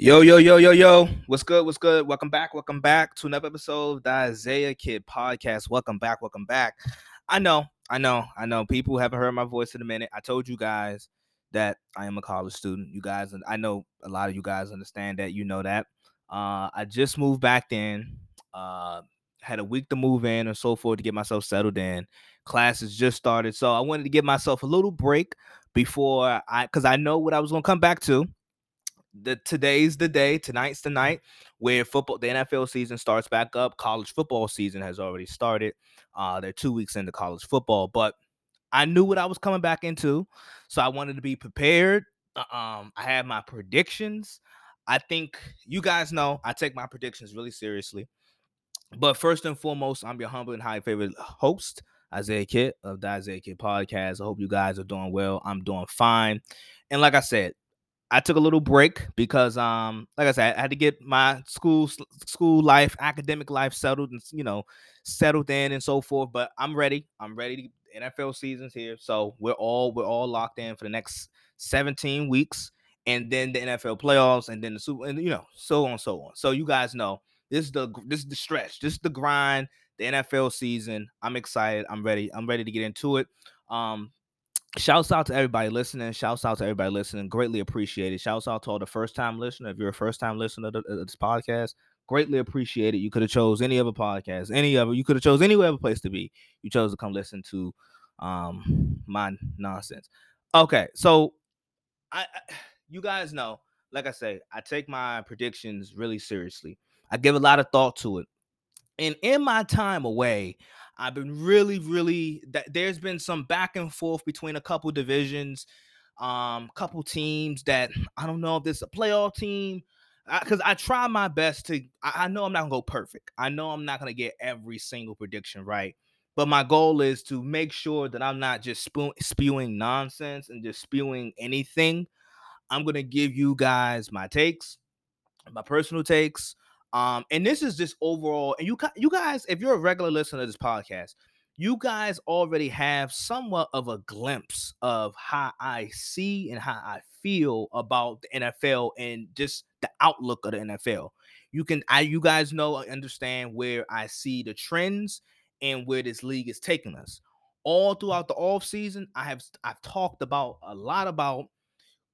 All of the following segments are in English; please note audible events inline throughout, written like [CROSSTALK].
Yo, yo, yo, yo, yo. What's good? What's good? Welcome back. Welcome back to another episode of the Isaiah Kid Podcast. Welcome back. Welcome back. I know, I know, I know. People haven't heard my voice in a minute. I told you guys that I am a college student. You guys, I know a lot of you guys understand that. You know that. Uh, I just moved back in. Uh, had a week to move in and so forth to get myself settled in. Classes just started, so I wanted to give myself a little break before I, because I know what I was gonna come back to the today's the day, tonight's the night where football, the NFL season starts back up. College football season has already started. Uh, they're two weeks into college football, but I knew what I was coming back into, so I wanted to be prepared. Uh, um, I had my predictions. I think you guys know I take my predictions really seriously. But first and foremost, I'm your humble and high favorite host, Isaiah Kid of the Isaiah Kid Podcast. I hope you guys are doing well. I'm doing fine. And like I said, I took a little break because, um, like I said, I had to get my school school life, academic life settled, and you know, settled in and so forth. But I'm ready. I'm ready. To, NFL season's here, so we're all we're all locked in for the next 17 weeks, and then the NFL playoffs, and then the Super, and you know, so on, so on. So you guys know this is the this is the stretch, this is the grind, the NFL season. I'm excited. I'm ready. I'm ready to get into it. Um, Shouts out to everybody listening. Shouts out to everybody listening. Greatly appreciated. Shouts out to all the first time listener. If you're a first time listener to this podcast, greatly appreciated. You could have chose any other podcast, any other. You could have chose any other place to be. You chose to come listen to um my nonsense. Okay, so I, I [SIGHS] you guys know, like I say, I take my predictions really seriously. I give a lot of thought to it. And in my time away, I've been really, really. That there's been some back and forth between a couple divisions, um, couple teams that I don't know if this is a playoff team. Because I, I, try my best to. I, I know I'm not gonna go perfect. I know I'm not gonna get every single prediction right. But my goal is to make sure that I'm not just spew- spewing nonsense and just spewing anything. I'm gonna give you guys my takes, my personal takes, um, and this is just overall, and you you guys, if you're a regular listener to this podcast, you guys already have somewhat of a glimpse of how I see and how I feel about the NFL and just the outlook of the NFL. You can I you guys know understand where I see the trends and where this league is taking us. All throughout the off season, I have I've talked about a lot about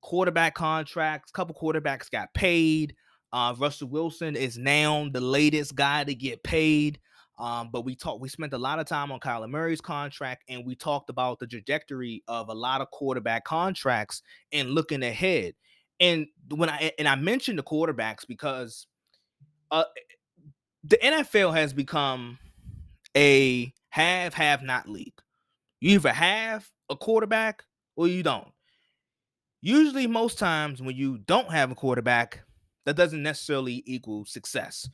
quarterback contracts. Couple quarterbacks got paid. Uh, Russell Wilson is now the latest guy to get paid. Um, but we talked, we spent a lot of time on Kyler Murray's contract, and we talked about the trajectory of a lot of quarterback contracts and looking ahead. And when I and I mentioned the quarterbacks because uh, the NFL has become a have have not league. You either have a quarterback or you don't. Usually, most times when you don't have a quarterback, that doesn't necessarily equal success.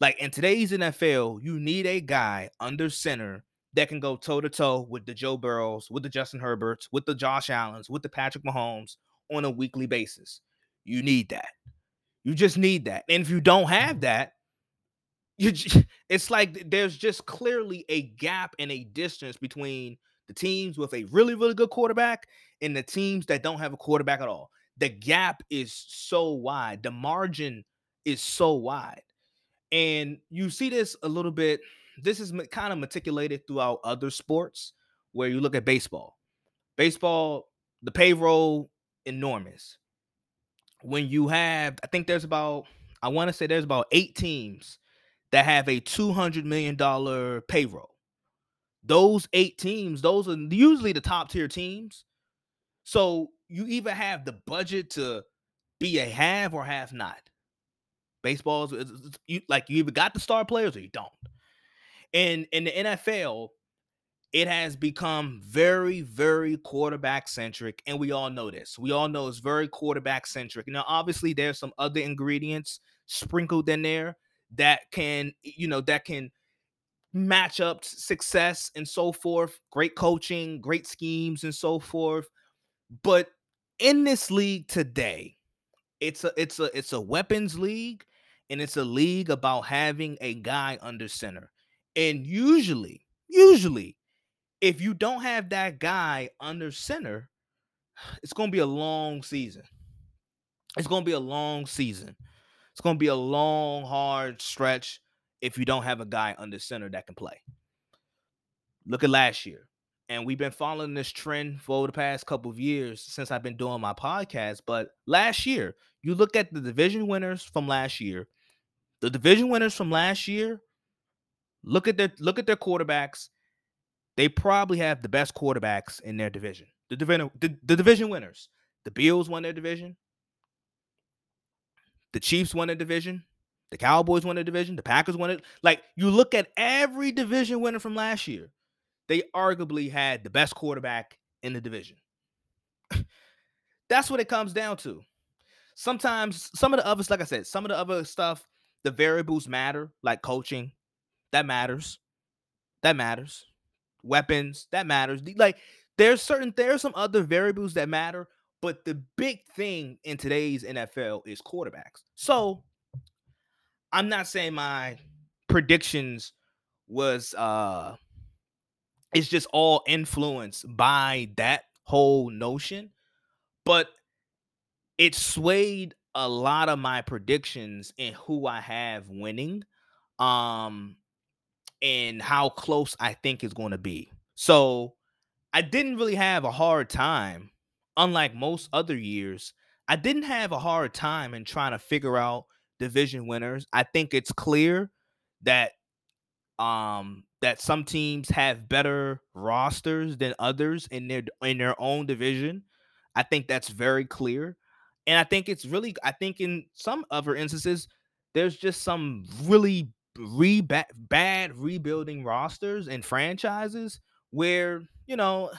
Like in today's NFL, you need a guy under center that can go toe to toe with the Joe Burrows, with the Justin Herberts, with the Josh Allens, with the Patrick Mahomes on a weekly basis. You need that. You just need that. And if you don't have that, you [LAUGHS] it's like there's just clearly a gap and a distance between the teams with a really really good quarterback and the teams that don't have a quarterback at all the gap is so wide, the margin is so wide. And you see this a little bit. This is kind of meticulated throughout other sports where you look at baseball. Baseball, the payroll enormous. When you have, I think there's about, I want to say there's about eight teams that have a $200 million payroll. Those eight teams, those are usually the top tier teams. So you either have the budget to be a have or have not. Baseball's you, like you either got the star players or you don't. And in the NFL, it has become very, very quarterback centric, and we all know this. We all know it's very quarterback centric. Now, obviously, there's some other ingredients sprinkled in there that can, you know, that can match up success and so forth. Great coaching, great schemes, and so forth. But in this league today, it's a it's a it's a weapons league and it's a league about having a guy under center. And usually, usually if you don't have that guy under center, it's going to be a long season. It's going to be a long season. It's going to be a long, hard stretch if you don't have a guy under center that can play. Look at last year. And we've been following this trend for over the past couple of years since I've been doing my podcast. But last year, you look at the division winners from last year, the division winners from last year, look at their look at their quarterbacks. They probably have the best quarterbacks in their division. The division the, the division winners. The Bills won their division. The Chiefs won their division. The Cowboys won their division. The Packers won it. Like you look at every division winner from last year, they arguably had the best quarterback in the division. [LAUGHS] That's what it comes down to. Sometimes some of the others, like I said, some of the other stuff, the variables matter, like coaching, that matters. That matters. Weapons, that matters. Like there's certain there's some other variables that matter, but the big thing in today's NFL is quarterbacks. So I'm not saying my predictions was uh it's just all influenced by that whole notion, but it swayed a lot of my predictions and who I have winning um and how close I think is going to be. So I didn't really have a hard time unlike most other years, I didn't have a hard time in trying to figure out division winners. I think it's clear that um that some teams have better rosters than others in their in their own division. I think that's very clear. And I think it's really I think in some other instances there's just some really re bad rebuilding rosters and franchises where, you know,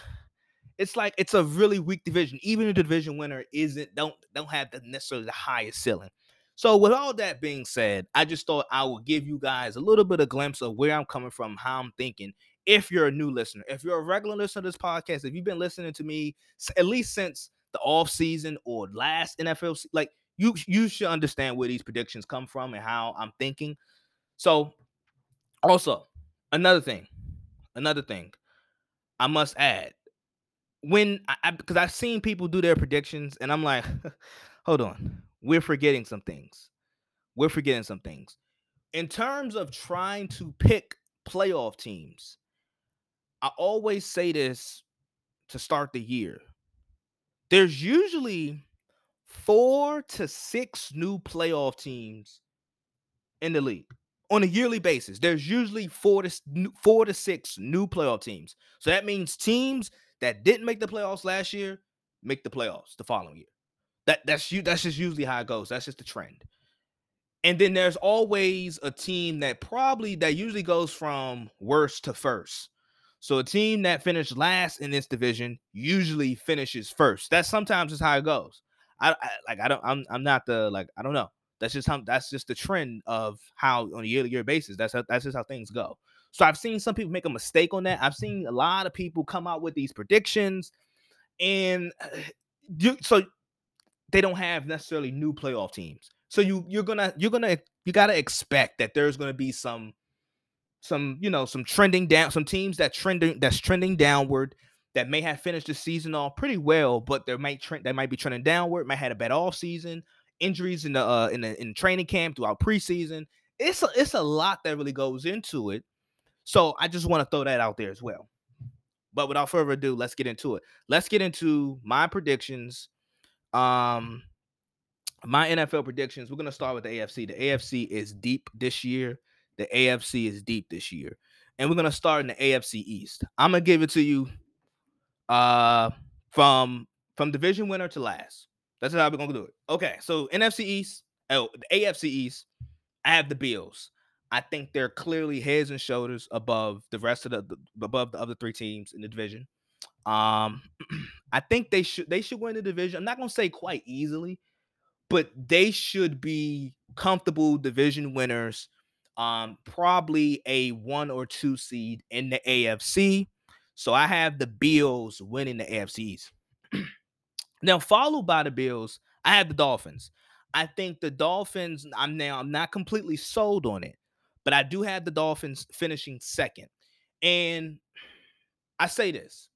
it's like it's a really weak division. Even the division winner isn't don't don't have the necessarily the highest ceiling. So with all that being said, I just thought I would give you guys a little bit of glimpse of where I'm coming from, how I'm thinking. If you're a new listener, if you're a regular listener to this podcast, if you've been listening to me at least since the off season or last NFL, like you you should understand where these predictions come from and how I'm thinking. So also another thing, another thing I must add when I because I've seen people do their predictions, and I'm like, [LAUGHS] hold on, we're forgetting some things. We're forgetting some things. In terms of trying to pick playoff teams, I always say this to start the year. There's usually four to six new playoff teams in the league on a yearly basis. There's usually four to four to six new playoff teams. So that means teams that didn't make the playoffs last year make the playoffs the following year. That that's you that's just usually how it goes. That's just the trend. And then there's always a team that probably that usually goes from worst to first. So a team that finished last in this division usually finishes first. That sometimes is how it goes. I, I like I don't I'm I'm not the like I don't know. That's just how that's just the trend of how on a year to year basis. That's how that's just how things go. So I've seen some people make a mistake on that. I've seen a lot of people come out with these predictions, and uh, so they don't have necessarily new playoff teams. So you you're gonna you're gonna you gotta expect that there's gonna be some some you know some trending down some teams that trending that's trending downward that may have finished the season off pretty well, but they might trend they might be trending downward, might have a bad off season, injuries in the uh in the in training camp throughout preseason. It's a, it's a lot that really goes into it. So I just want to throw that out there as well. But without further ado, let's get into it. Let's get into my predictions. Um, my NFL predictions. We're gonna start with the AFC. The AFC is deep this year. The AFC is deep this year, and we're gonna start in the AFC East. I'm gonna give it to you, uh, from from division winner to last. That's how we're gonna do it. Okay, so NFC East, oh, the AFC East. I have the Bills. I think they're clearly heads and shoulders above the rest of the, the above the other three teams in the division. Um, [CLEARS THROAT] I think they should they should win the division. I'm not gonna say quite easily, but they should be comfortable division winners. Um, probably a one or two seed in the AFC. So I have the Bills winning the AFCs. [CLEARS THROAT] now, followed by the Bills, I have the Dolphins. I think the Dolphins. I'm now. I'm not completely sold on it but I do have the Dolphins finishing second. And I say this.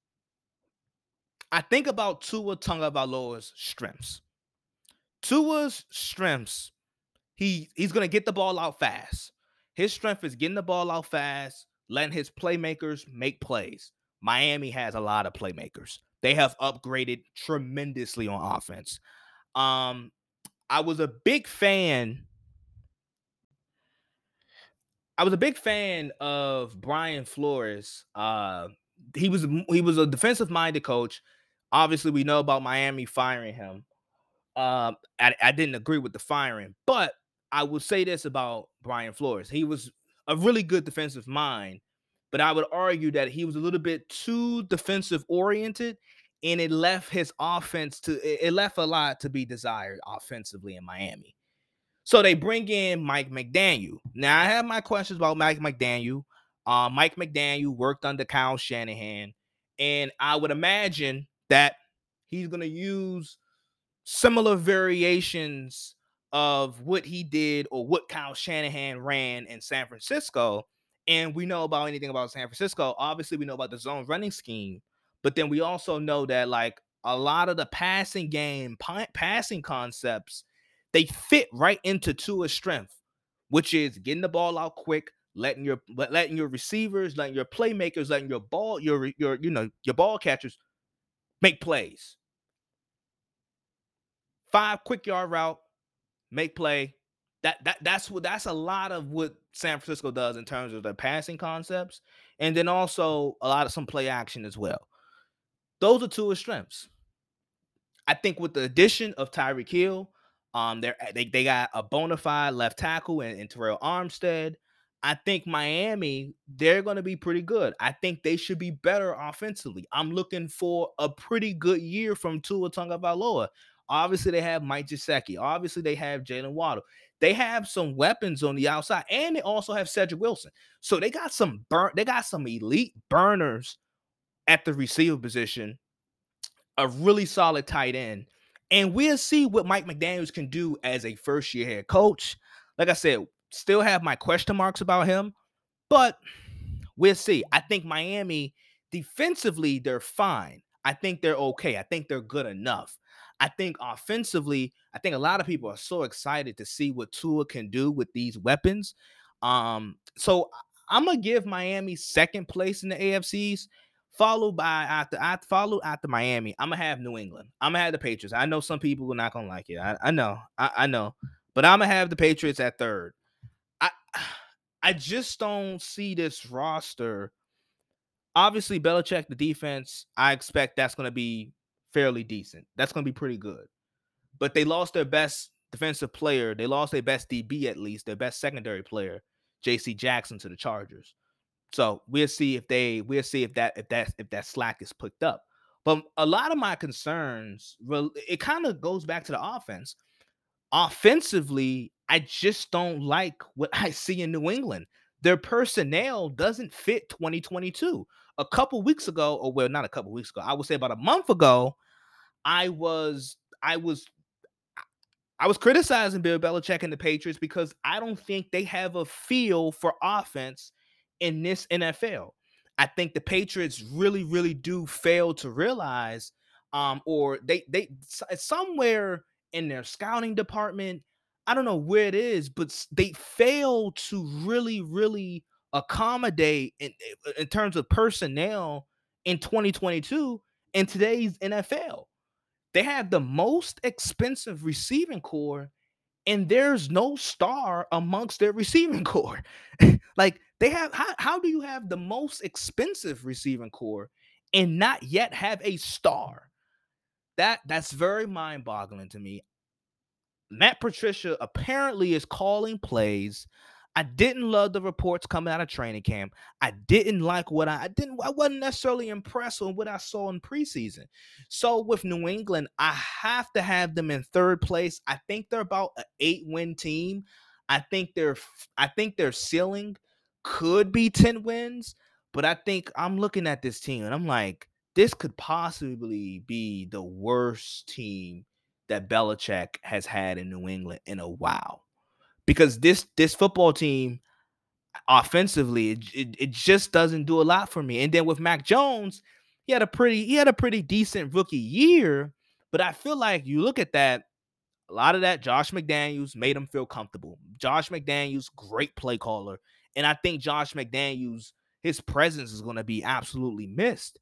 I think about Tua Tagovailoa's strengths. Tua's strengths he he's gonna get the ball out fast. His strength is getting the ball out fast, letting his playmakers make plays. Miami has a lot of playmakers. They have upgraded tremendously on offense. Um, I was a big fan. I was a big fan of Brian Flores. Uh, he was he was a defensive minded coach. Obviously, we know about Miami firing him. Um, I, I didn't agree with the firing, but I will say this about Brian Flores. He was a really good defensive mind, but I would argue that he was a little bit too defensive oriented and it left his offense to it left a lot to be desired offensively in Miami. So they bring in Mike McDaniel. Now I have my questions about Mike McDaniel. Uh, Mike McDaniel worked under Kyle Shanahan, and I would imagine that he's going to use similar variations of what he did or what Kyle Shanahan ran in San Francisco. And we know about anything about San Francisco. Obviously, we know about the zone running scheme, but then we also know that like a lot of the passing game, passing concepts, they fit right into Tua's strength, which is getting the ball out quick, letting your letting your receivers, letting your playmakers, letting your ball, your your you know your ball catchers make plays. Five quick yard route, make play. That that that's what that's a lot of what San Francisco does in terms of their passing concepts, and then also a lot of some play action as well. Those are two of strengths. I think with the addition of Tyreek Hill, um, they they got a bona fide left tackle and, in Terron Armstead. I think Miami, they're going to be pretty good. I think they should be better offensively. I'm looking for a pretty good year from Tua Tagovailoa. Obviously, they have Mike Gesicki. Obviously, they have Jaylen Waddle. They have some weapons on the outside, and they also have Cedrick Wilson. So they got some burn. They got some elite burners at the receiver position. A really solid tight end, and we'll see what Mike McDaniel's can do as a first year head coach. Like I said, still have my question marks about him, but we'll see. I think Miami defensively they're fine. I think they're okay. I think they're good enough. I think offensively, I think a lot of people are so excited to see what Tua can do with these weapons. Um, so I'm gonna give Miami second place in the AFCs, followed by after I follow after Miami. I'm gonna have New England. I'm gonna have the Patriots. I know some people are not gonna like it. I, I know, I, I know, but I'm gonna have the Patriots at third. I just don't see this roster. Obviously, Belichick, the defense, I expect that's gonna be fairly decent. That's going to be pretty good. But they lost their best defensive player. They lost their best DB at least, their best secondary player, J.C. Jackson to the Chargers. So we'll see if they we'll see if that if that if that slack is picked up. But a lot of my concerns, it kind of goes back to the offense. Offensively, I just don't like what [LAUGHS] I see in New England. Their personnel doesn't fit 2022 a couple weeks ago, or well, not a couple weeks ago, I would say about a month ago, I was I was I was criticizing Bill Belichick and the Patriots because I don't think they have a feel for offense in this NFL. I think the Patriots really, really do fail to realize, um, or they they somewhere in their scouting department, I don't know where it is, but they fail to really, really accommodate in, in terms of personnel in 2022 in today's NFL. They have the most expensive receiving corps, and there's no star amongst their receiving [LAUGHS] corps. like they have how, how do you have the most expensive receiving corps and not yet have a star? That that's very mind-boggling to me. Matt Patricia apparently is calling plays I didn't love the reports coming out of training camp. I didn't like what I, I didn't I wasn't necessarily impressed with what I saw in preseason. So with New England, I have to have them in third place. I think they're about an 8-win team. I think their I think their ceiling could be 10 wins, but I think I'm looking at this team and I'm like this could possibly be the worst team that Belichick has had in New England in a while because this this football team offensively it, it, it, just doesn't do a lot for me and then with mac jones he had a pretty he had a pretty decent rookie year but i feel like you look at that A lot of that, Josh McDaniels made him feel comfortable. Josh McDaniels, great play caller. And I think Josh McDaniels, his presence is going to be absolutely missed.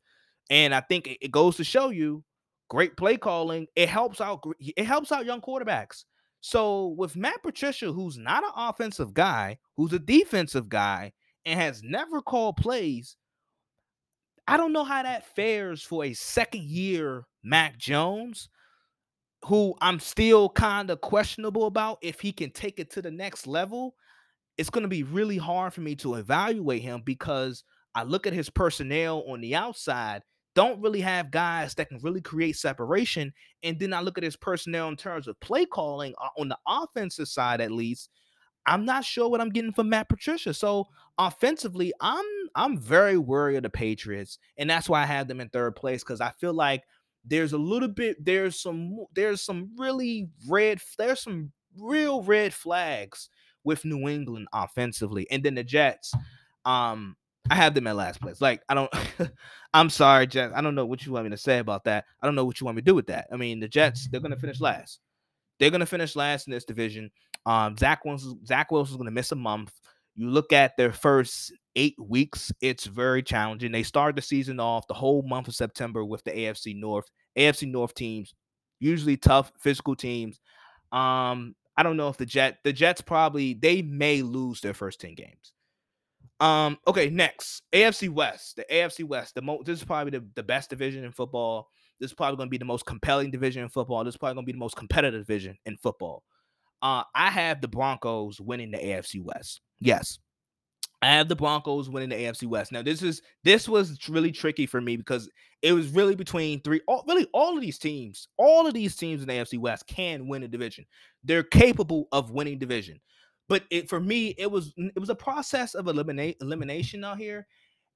And I think it goes to show you great play calling. It helps out, it helps out young quarterbacks. So with Matt Patricia, who's not an offensive guy, who's a defensive guy, and has never called plays, I don't know how that fares for a second year Mac Jones, who I'm still kind of questionable about if he can take it to the next level. It's going to be really hard for me to evaluate him because I look at his personnel on the outside, don't really have guys that can really create separation. And then I look at his personnel in terms of play calling uh, on the offensive side, at least. I'm not sure what I'm getting from Matt Patricia. So offensively, I'm I'm very worried of the Patriots, and that's why I have them in third place because I feel like there's a little bit there's some there's some really red there's some real red flags with New England offensively, and then the Jets. Um, I have them at last place. Like I don't. [LAUGHS] I'm sorry, Jets. I don't know what you want me to say about that. I don't know what you want me to do with that. I mean, the Jets they're gonna finish last. They're gonna finish last in this division. Um, Zach Wilson, Zach Wilson's going to miss a month. You look at their first eight weeks, it's very challenging. They start the season off the whole month of September with the AFC North. AFC North teams, usually tough physical teams. Um, I don't know if the Jet the Jets probably they may lose their first 10 games. Um, okay, next AFC West. The AFC West, the most this is probably the, the best division in football. This is probably going to be the most compelling division in football. This is probably going to be the most competitive division in football. Uh, I have the Broncos winning the AFC West. Yes. I have the Broncos winning the AFC West. Now, this is this was really tricky for me because it was really between three. All, really, all of these teams, all of these teams in the AFC West can win a division. They're capable of winning division, but it for me, it was it was a process of eliminate elimination out here.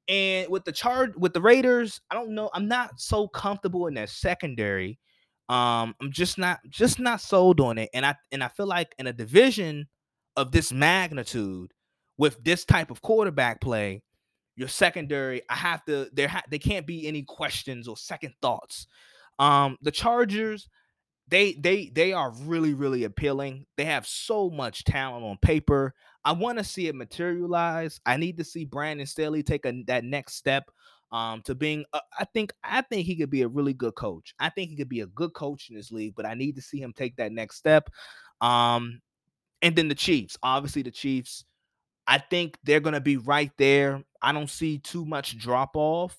And with the charge with the Raiders, I don't know. I'm not so comfortable in that secondary um, I'm just not just not sold on it. And I and I feel like in a division of this magnitude with this type of quarterback play, your secondary, I have to there ha- there can't be any questions or second thoughts. Um, the Chargers, they they they are really really appealing. They have so much talent on paper. I want to see it materialize. I need to see Brandon Staley take a, that next step um, to being uh, I think I think he could be a really good coach. I think he could be a good coach in this league, but I need to see him take that next step. Um, and then the Chiefs, obviously the Chiefs, I think they're going to be right there. I don't see too much drop off,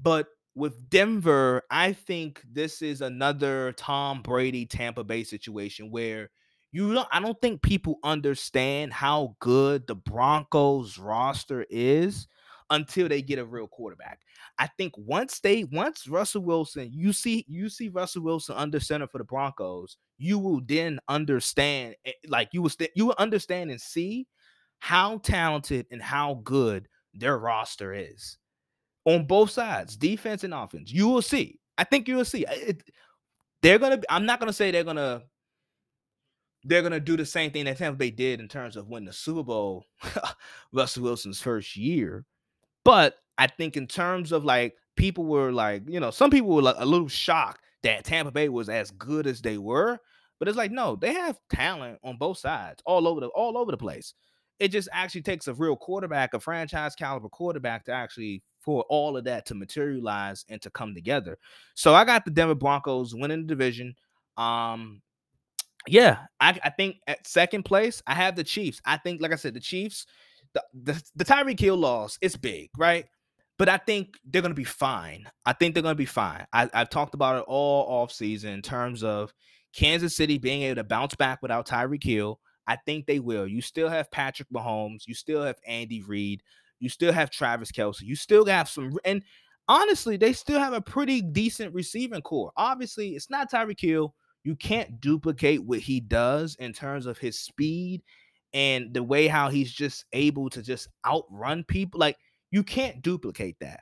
but with Denver, I think this is another Tom Brady Tampa Bay situation where you don't I don't think people understand how good the Broncos roster is until they get a real quarterback. I think once they once Russell Wilson, you see you see Russell Wilson under center for the Broncos, you will then understand eh, like you will st- you will understand and see how talented and how good their roster is on both sides, defense and offense. You will see. I think you will see. It, they're gonna. I'm not gonna say they're gonna. They're gonna do the same thing that Tampa Bay did in terms of winning the Super Bowl, [LAUGHS] Russell Wilson's first year. But I think in terms of like people were like, you know, some people were like a little shocked that Tampa Bay was as good as they were. But it's like, no, they have talent on both sides, all over the all over the place. It just actually takes a real quarterback, a franchise caliber quarterback, to actually all of that to materialize and to come together. So I got the Denver Broncos winning the division. Um, yeah, I, I think at second place, I have the Chiefs. I think, like I said, the Chiefs the the, the Tyreek Hill loss is big, right? But I think they're gonna be fine. I think they're gonna be fine. I, I've talked about it all off season in terms of Kansas City being able to bounce back without Tyreek Hill. I think they will. You still have Patrick Mahomes. You still have Andy Reid. You still have Travis Kelce. You still have some. And honestly, they still have a pretty decent receiving corps. Obviously, it's not Tyreek Hill. You can't duplicate what he does in terms of his speed and the way how he's just able to just outrun people like you can't duplicate that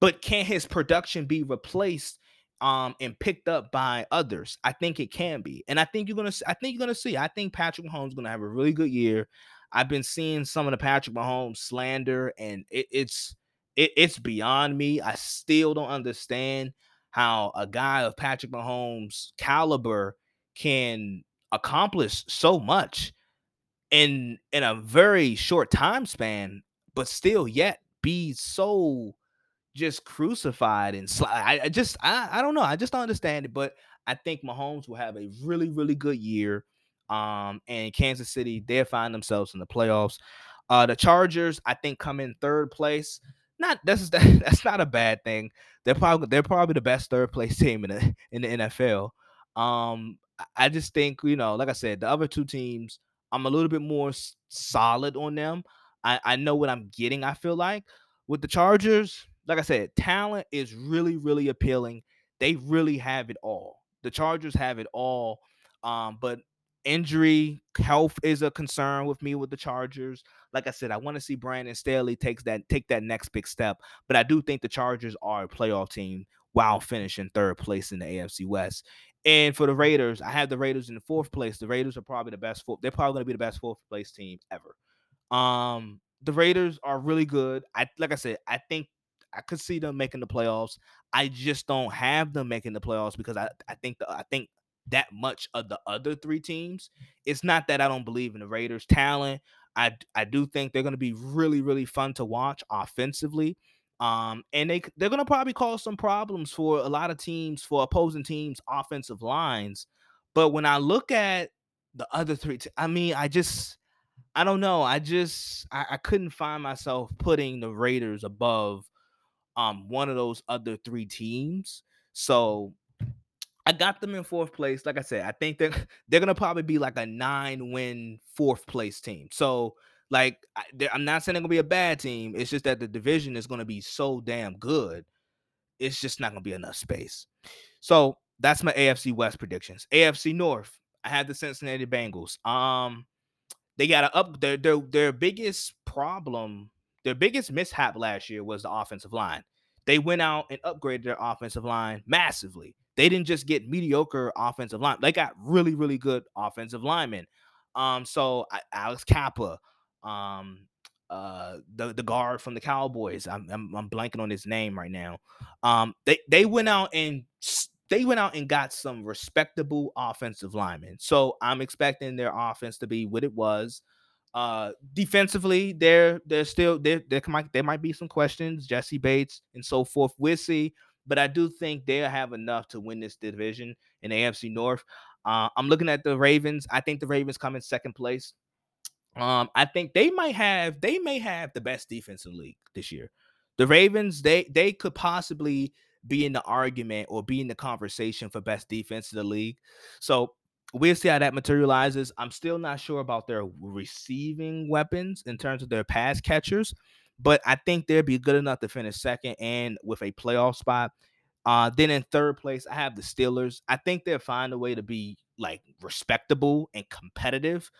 but can his production be replaced um and picked up by others i think it can be and i think you're gonna i think you're gonna see i think patrick mahomes is gonna have a really good year i've been seeing some of the patrick mahomes slander and it, it's it, it's beyond me i still don't understand how a guy of patrick mahomes caliber can accomplish so much in in a very short time span, but still yet be so just crucified and sli- I, I just I, I don't know. I just don't understand it. But I think Mahomes will have a really, really good year. Um, and Kansas City, they'll find themselves in the playoffs. Uh, the Chargers, I think, come in third place. Not that's [LAUGHS] that's not a bad thing. They're probably they're probably the best third place [LAUGHS] team in the in the NFL. Um, I just think you know, like I said, the other two teams, I'm a little bit more solid on them. I I know what I'm getting. I feel like with the Chargers, like I said, talent is really really appealing. They really have it all. The Chargers have it all. Um, but injury health is a concern with me with the Chargers. Like I said, I want to see Brandon Staley takes that take that next big step, but I do think the Chargers are a playoff team while finishing third place in the AFC West. And for the Raiders, I have the Raiders in the fourth place. The Raiders are probably the best. Fourth, they're probably going to be the best fourth place team ever. Um, the Raiders are really good. I like I said, I think I could see them making the playoffs. I just don't have them making the playoffs because I, I think the I think that much of the other three teams. It's not that I don't believe in the Raiders' talent. I I do think they're going to be really really fun to watch offensively. Um, and they they're going to probably cause some problems for a lot of teams for opposing teams' offensive lines. But when I look at the other three, te- I mean, I just I don't know. I just I, I couldn't find myself putting the Raiders above um one of those other three teams. So I got them in fourth place. Like I said, I think they're [LAUGHS] they're gonna probably be like a nine win fourth place team. So like I, am not saying they're gonna be a bad team. It's just that the division is gonna be so damn good. It's just not gonna be enough space. So that's my AFC West predictions. AFC North, I had the Cincinnati Bengals. Um, they got to up their their their biggest problem, their biggest mishap last year was the offensive line. They went out and upgraded their offensive line massively. They didn't just get mediocre offensive line; they got really, really good offensive linemen. Um, so Alex Cappa, um, uh, the the guard from the Cowboys, I'm, I'm, I'm blanking on his name right now. Um, they they went out and they went out and got some respectable offensive linemen. So I'm expecting their offense to be what it was. Uh, defensively, there there's still there there might there might be some questions, Jessie Bates and so forth. We'll see, but I do think they'll have enough to win this division in AFC North. Uh, I'm looking at the Ravens. I think the Ravens come in second place. Um, I think they might have they may have the best defense in the league this year. The Ravens, they they could possibly be in the argument or be in the conversation for best defense in the league. So we'll see how that materializes. I'm still not sure about their receiving weapons in terms of their pass catchers, but I think they'll be good enough to finish second and with a playoff spot. Uh, then in third place, I have the Steelers. I think they'll find a way to be like respectable and competitive.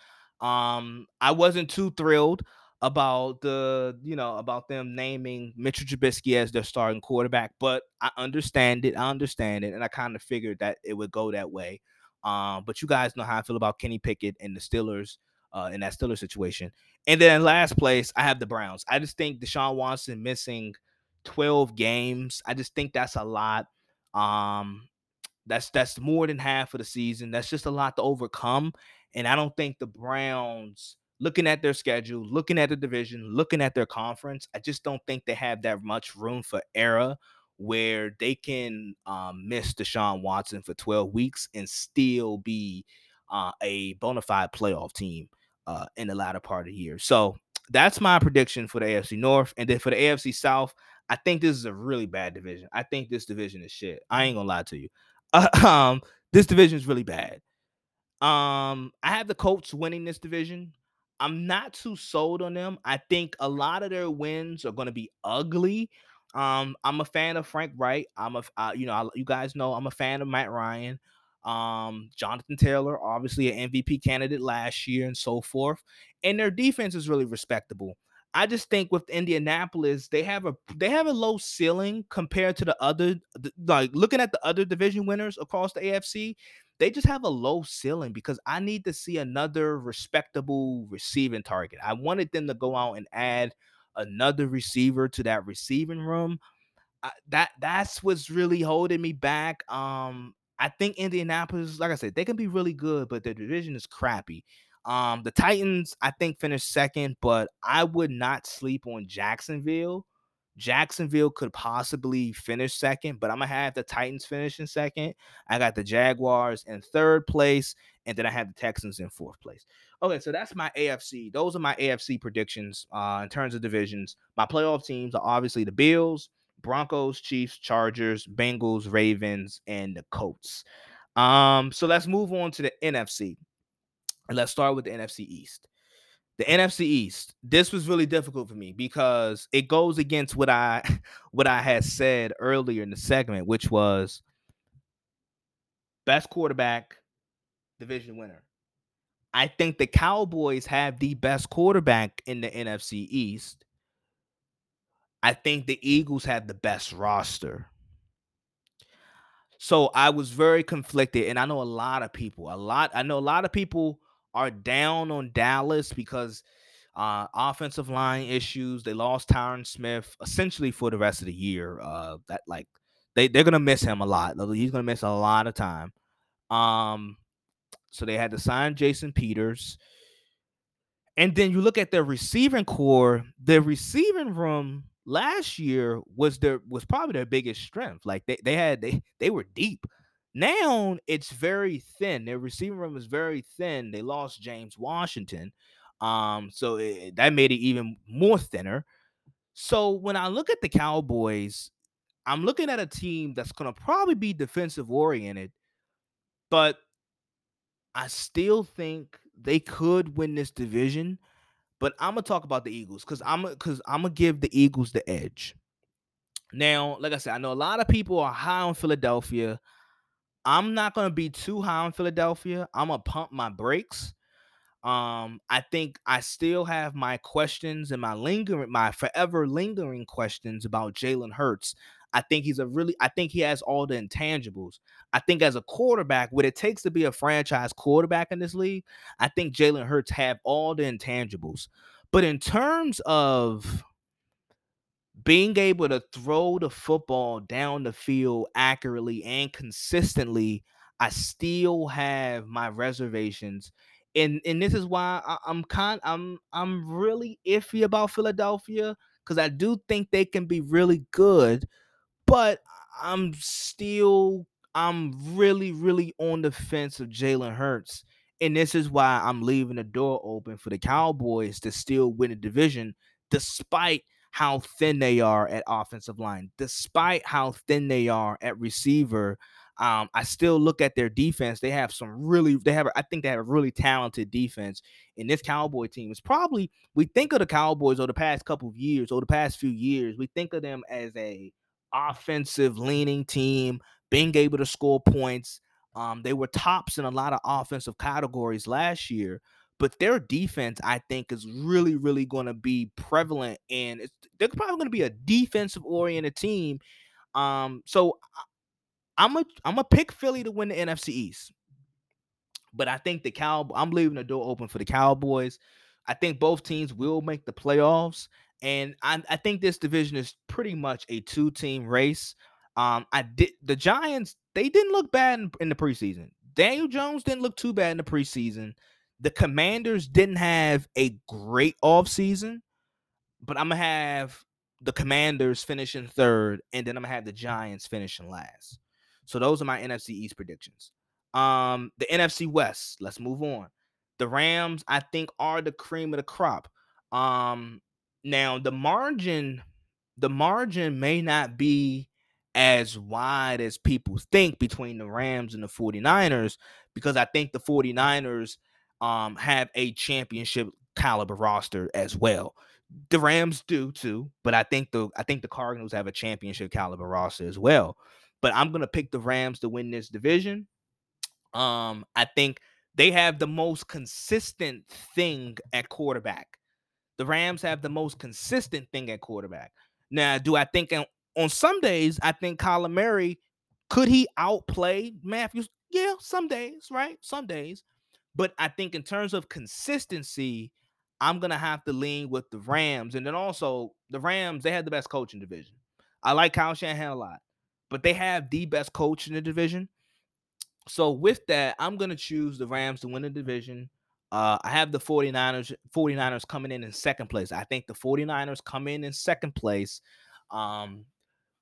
Um, I wasn't too thrilled about the you know about them naming Mitchell Trubisky as their starting quarterback, but I understand it. I understand it, and I kind of figured that it would go that way. Um, but you guys know how I feel about Kenny Pickett and the Steelers uh, in that Steelers situation. And then last place, I have the Browns. I just think Deshaun Watson missing 12 games. I just think that's a lot. Um, that's that's more than half of the season. That's just a lot to overcome. And I don't think the Browns looking at their schedule, looking at the division, looking at their conference, I just don't think they have that much room for error where they can um, miss Deshaun Watson for 12 weeks and still be uh, a bona fide playoff team uh, in the latter part of the year. So that's my prediction for the AFC North. And then for the AFC South, I think this is a really bad division. I think this division is shit. I ain't gonna lie to you. Uh, [LAUGHS] um, this division is really bad. Um, I have the Colts winning this division. I'm not too sold on them. I think a lot of their wins are going to be ugly. Um, I'm a fan of Frank Reich. I'm a, uh, you know, I, you guys know I'm a fan of Matt Ryan. Um, Jonathan Taylor, obviously an MVP candidate last year, and so forth. And their defense is really respectable. I just think with Indianapolis, they have a they have a low ceiling compared to the other like looking at the other division winners across the AFC they just have a low ceiling because I need to see another respectable receiving target. I wanted them to go out and add another receiver to that receiving room. I, that that's what's really holding me back. Um, I think Indianapolis, like I said, they can be really good, but their division is crappy. Um, the Titans, I think, finished second, but I would not sleep on Jacksonville. Jacksonville could possibly finish second, but I'm gonna have the Titans finish in second. I got the Jaguars in third place, and then I have the Texans in fourth place. Okay, so that's my AFC. Those are my AFC predictions uh, in terms of divisions. My playoff teams are obviously the Bills, Broncos, Chiefs, Chargers, Bengals, Ravens, and the Colts. Um, so let's move on to the NFC. And let's start with the NFC East. The NFC East. This was really difficult for me because it goes against what I [LAUGHS] what I had said earlier in the segment, which was best quarterback, division winner. I think the Cowboys have the best quarterback in the NFC East. I think the Eagles have the best roster. So I was very conflicted, and I know a lot of people, a lot, I know a lot of people are down on Dallas because uh, offensive line issues. They lost Tyron Smith essentially for the rest of the year. Uh, that like they they're gonna miss him a lot. He's gonna miss a lot of time. Um, so they had to sign Jason Peters. And then you look at their receiving corps, their receiving room last year was their was probably their biggest strength. Like they they had they they were deep. Now it's very thin. Their receiving room is very thin. They lost James Washington. Um, so it, that made it even more thinner. So when I look at the Cowboys, I'm looking at a team that's going to probably be defensive oriented, but I still think they could win this division. But I'm gonna talk about the Eagles because I'm because I'm gonna give the Eagles the edge. Now, like I said, I know a lot of people are high on Philadelphia. I'm not gonna be too high on Philadelphia. I'm gonna pump my brakes. Um, I think I still have my questions and my lingering, my forever lingering questions about Jalen Hurts. I think he's a really, I think he has all the intangibles. I think as a quarterback, what it takes to be a franchise quarterback in this league, I think Jalen Hurts have all the intangibles. But in terms of being able to throw the football down the field accurately and consistently, I still have my reservations. And and this is why I, am kind I'm I'm really iffy about Philadelphia because I do think they can be really good, but I'm still I'm really, really on the fence of Jalen Hurts. And this is why I'm leaving the door open for the Cowboys to still win the division, despite how thin they are at offensive line, despite how thin they are at receiver. Um, I still look at their defense. They have some really, they have, I think they have a really talented defense. And this Cowboy team is probably, we think of the Cowboys over the past couple of years, over the past few years, we think of them as a offensive leaning team, being able to score points. Um, they were tops in a lot of offensive categories last year, but their defense, I think, is really, really going to be prevalent, and they're probably going to be a defensive oriented team. Um, so I'm a I'm a pick Philly to win the NFC East, but I think the Cow I'm leaving the door open for the Cowboys. I think both teams will make the playoffs, and I, I think this division is pretty much a two team race. Um, I did the Giants. They didn't look bad in, in the preseason. Daniel Jones didn't look too bad in the preseason. The Commanders didn't have a great offseason, but I'm gonna have the Commanders finishing third, and then I'm gonna have the Giants finishing last. So those are my NFC East predictions. Um, the NFC West. Let's move on. The Rams, I think, are the cream of the crop. Um, now the margin, the margin may not be as wide as people think between the Rams and the 49ers because I think the 49ers um, have a championship caliber roster as well. The Rams do too, but I think the I think the Cardinals have a championship caliber roster as well. But I'm gonna pick the Rams to win this division. Um, I think they have the most consistent thing at quarterback. The Rams have the most consistent thing at quarterback. Now, do I think on, some days I think Kyler Murray could he outplay Matthews? Yeah, some days, right? Some days. But I think in terms of consistency, I'm gonna have to lean with the Rams. And then also the Rams, they had the best coaching division. I like Kyle Shanahan a lot, but they have the best coach in the division. so with that, I'm gonna choose the Rams to win the division. Uh, I have the 49ers, 49ers coming in in second place. I think the 49ers come in in second place. Um,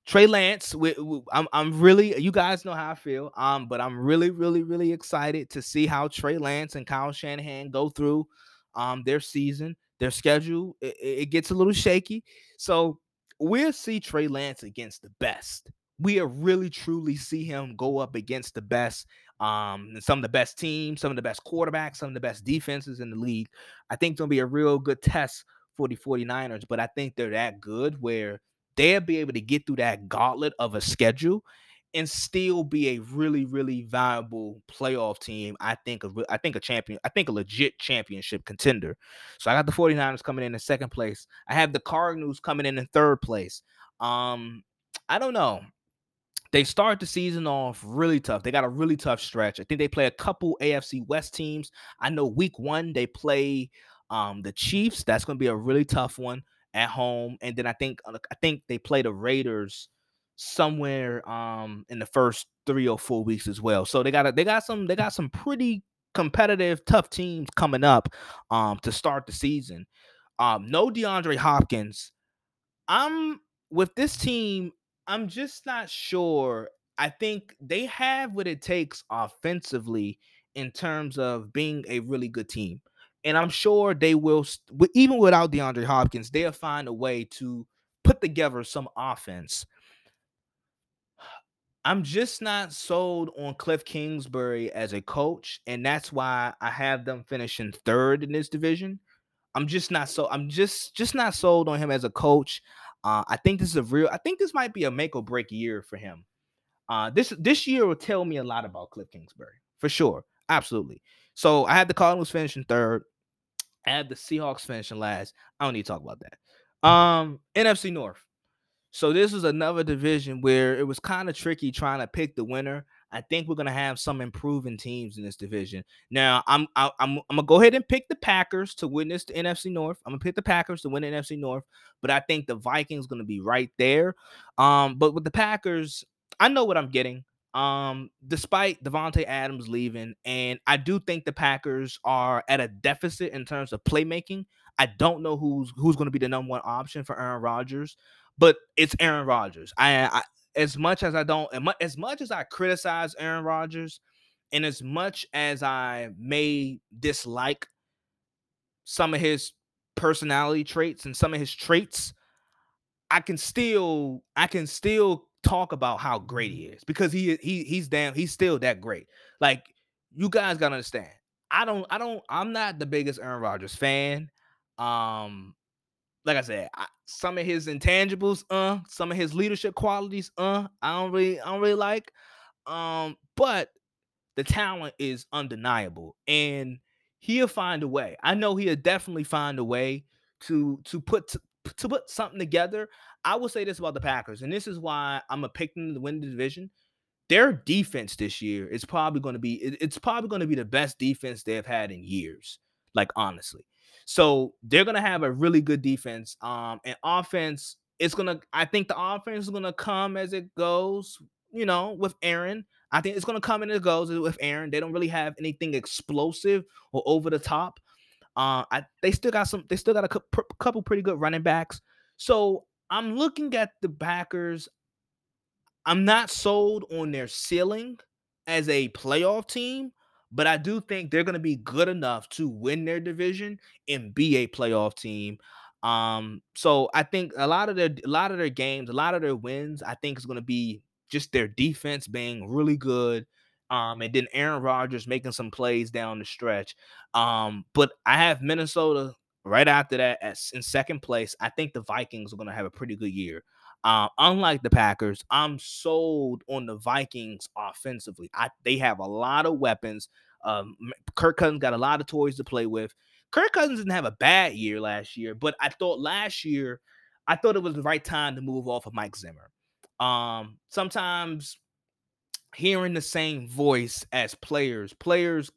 Trey Lance, we, we, I'm I'm really you guys know how I feel. Um, but I'm really, really, really excited to see how Trey Lance and Kyle Shanahan go through um their season, their schedule. It, it gets a little shaky. So we'll see Trey Lance against the best. We'll really truly see him go up against the best, um, some of the best teams, some of the best quarterbacks, some of the best defenses in the league. I think it's gonna be a real good test for the 49ers, but I think they're that good where they'll be able to get through that gauntlet of a schedule and still be a really, really viable playoff team. I think a, I think a champion, I think a legit championship contender. So I got the 49ers coming in in second place. I have the Cardinals coming in in third place. Um, I don't know. They start the season off really tough. They got a really tough stretch. I think they play a couple AFC West teams. I know week one they play um, the Chiefs. That's going to be a really tough one at home, and then I think uh, I think they play the Raiders somewhere um in the first three or four weeks as well. So they got a, they got some they got some pretty competitive, tough teams coming up um to start the season. Um, no DeAndre Hopkins. I'm with this team. I'm just not sure. I think they have what it takes offensively in terms of being a really good team. And I'm sure they will, even without DeAndre Hopkins, they'll find a way to put together some offense. I'm just not sold on Cliff Kingsbury as a coach, and that's why I have them finishing third in this division. I'm just not so. I'm just just not sold on him as a coach. Uh, I think this is a real. I think this might be a make or break year for him. Uh, this this year will tell me a lot about Cliff Kingsbury for sure, absolutely. So I had the Cardinals finishing third. I had the Seahawks finishing last. I don't need to talk about that. Um, NFC North. So this is another division where it was kind of tricky trying to pick the winner. I think we're gonna have some improving teams in this division. Now, I'm I, I'm I'm gonna go ahead and pick the Packers to win this the NFC North. I'm gonna pick the Packers to win the NFC North, but I think the Vikings gonna be right there. Um, but with the Packers, I know what I'm getting. Um, despite Davante Adams leaving, and I do think the Packers are at a deficit in terms of playmaking. I don't know who's who's going to be the number one option for Aaron Rodgers, but it's Aaron Rodgers. I, I as much as I don't, as much as I criticize Aaron Rodgers, and as much as I may dislike some of his personality traits and some of his traits, I can still I can still talk about how great he is because he he he's damn he's still that great. Like you guys gotta understand. I don't I don't I'm not the biggest Aaron Rodgers fan. Um, like I said, I, some of his intangibles, uh, some of his leadership qualities, uh, I don't really I don't really like. Um, but the talent is undeniable, and he'll find a way. I know he'll definitely find a way to to put to, to put something together. I will say this about the Packers, and this is why I'm a pick them to win the division. Their defense this year is probably going to be it's probably going to be the best defense they've had in years. Like honestly, so they're to have a really good defense. Um, and offense, it's gonna. I think the offense is gonna come as it goes. You know, with Aaron, I think it's gonna come and it goes with Aaron. They don't really have anything explosive or over the top. Uh, I they still got some. They still got a couple pretty good running backs. So I'm looking at the Packers. I'm not sold on their ceiling as a playoff team, but I do think they're going to be good enough to win their division and be a playoff team. Um, so I think a lot of their a lot of their games, a lot of their wins, I think is going to be just their defense being really good. Um, and then Aaron Rodgers making some plays down the stretch. Um, but I have Minnesota right after that at, in second place. I think the Vikings are going to have a pretty good year. Uh, unlike the Packers, I'm sold on the Vikings offensively. I, they have a lot of weapons. Um, Kirk Cousins got a lot of toys to play with. Kirk Cousins didn't have a bad year last year, but I thought last year, I thought it was the right time to move off of Mike Zimmer. Um, sometimes hearing the same voice as players, players